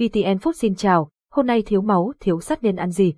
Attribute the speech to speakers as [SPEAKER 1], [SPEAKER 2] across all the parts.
[SPEAKER 1] VTN Food xin chào, hôm nay thiếu máu, thiếu sắt nên ăn gì?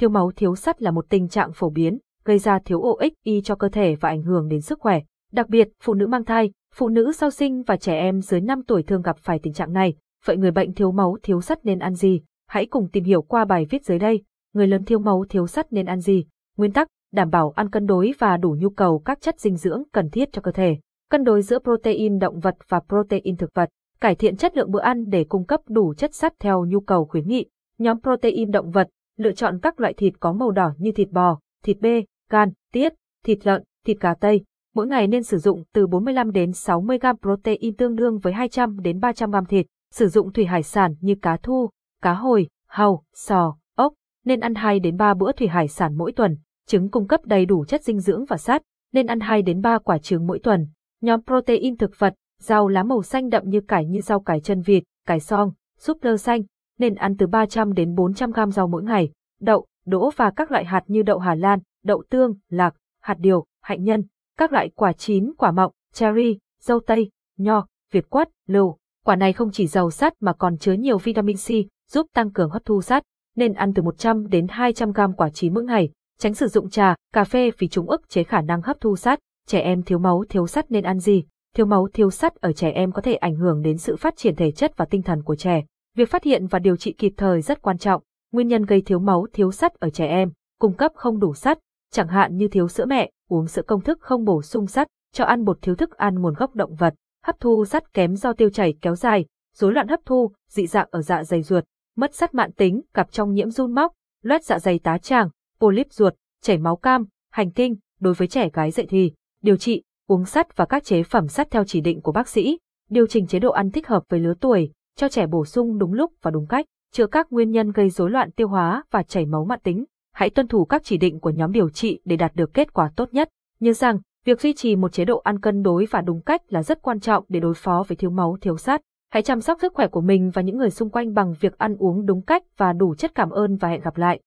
[SPEAKER 1] Thiếu máu thiếu sắt là một tình trạng phổ biến, gây ra thiếu OXY cho cơ thể và ảnh hưởng đến sức khỏe. Đặc biệt, phụ nữ mang thai, phụ nữ sau sinh và trẻ em dưới 5 tuổi thường gặp phải tình trạng này. Vậy người bệnh thiếu máu thiếu sắt nên ăn gì? Hãy cùng tìm hiểu qua bài viết dưới đây. Người lớn thiếu máu thiếu sắt nên ăn gì? Nguyên tắc, đảm bảo ăn cân đối và đủ nhu cầu các chất dinh dưỡng cần thiết cho cơ thể. Cân đối giữa protein động vật và protein thực vật cải thiện chất lượng bữa ăn để cung cấp đủ chất sắt theo nhu cầu khuyến nghị. Nhóm protein động vật, lựa chọn các loại thịt có màu đỏ như thịt bò, thịt bê, gan, tiết, thịt lợn, thịt gà tây. Mỗi ngày nên sử dụng từ 45 đến 60 gram protein tương đương với 200 đến 300 gram thịt. Sử dụng thủy hải sản như cá thu, cá hồi, hàu, sò, ốc. Nên ăn 2 đến 3 bữa thủy hải sản mỗi tuần. Trứng cung cấp đầy đủ chất dinh dưỡng và sắt. Nên ăn 2 đến 3 quả trứng mỗi tuần. Nhóm protein thực vật, Rau lá màu xanh đậm như cải như rau cải chân vịt, cải song, súp lơ xanh, nên ăn từ 300 đến 400 gram rau mỗi ngày. Đậu, đỗ và các loại hạt như đậu Hà Lan, đậu tương, lạc, hạt điều, hạnh nhân, các loại quả chín, quả mọng, cherry, dâu tây, nho, việt quất, lựu. Quả này không chỉ giàu sắt mà còn chứa nhiều vitamin C, giúp tăng cường hấp thu sắt, nên ăn từ 100 đến 200 gram quả chín mỗi ngày. Tránh sử dụng trà, cà phê vì chúng ức chế khả năng hấp thu sắt. Trẻ em thiếu máu thiếu sắt nên ăn gì? Thiếu máu thiếu sắt ở trẻ em có thể ảnh hưởng đến sự phát triển thể chất và tinh thần của trẻ. Việc phát hiện và điều trị kịp thời rất quan trọng. Nguyên nhân gây thiếu máu thiếu sắt ở trẻ em, cung cấp không đủ sắt, chẳng hạn như thiếu sữa mẹ, uống sữa công thức không bổ sung sắt, cho ăn bột thiếu thức ăn nguồn gốc động vật, hấp thu sắt kém do tiêu chảy kéo dài, rối loạn hấp thu, dị dạng ở dạ dày ruột, mất sắt mạn tính gặp trong nhiễm run móc, loét dạ dày tá tràng, polyp ruột, chảy máu cam, hành kinh, đối với trẻ gái dậy thì, điều trị, uống sắt và các chế phẩm sắt theo chỉ định của bác sĩ, điều chỉnh chế độ ăn thích hợp với lứa tuổi, cho trẻ bổ sung đúng lúc và đúng cách, chữa các nguyên nhân gây rối loạn tiêu hóa và chảy máu mãn tính. Hãy tuân thủ các chỉ định của nhóm điều trị để đạt được kết quả tốt nhất. Nhớ rằng, việc duy trì một chế độ ăn cân đối và đúng cách là rất quan trọng để đối phó với thiếu máu thiếu sắt. Hãy chăm sóc sức khỏe của mình và những người xung quanh bằng việc ăn uống đúng cách và đủ chất cảm ơn và hẹn gặp lại.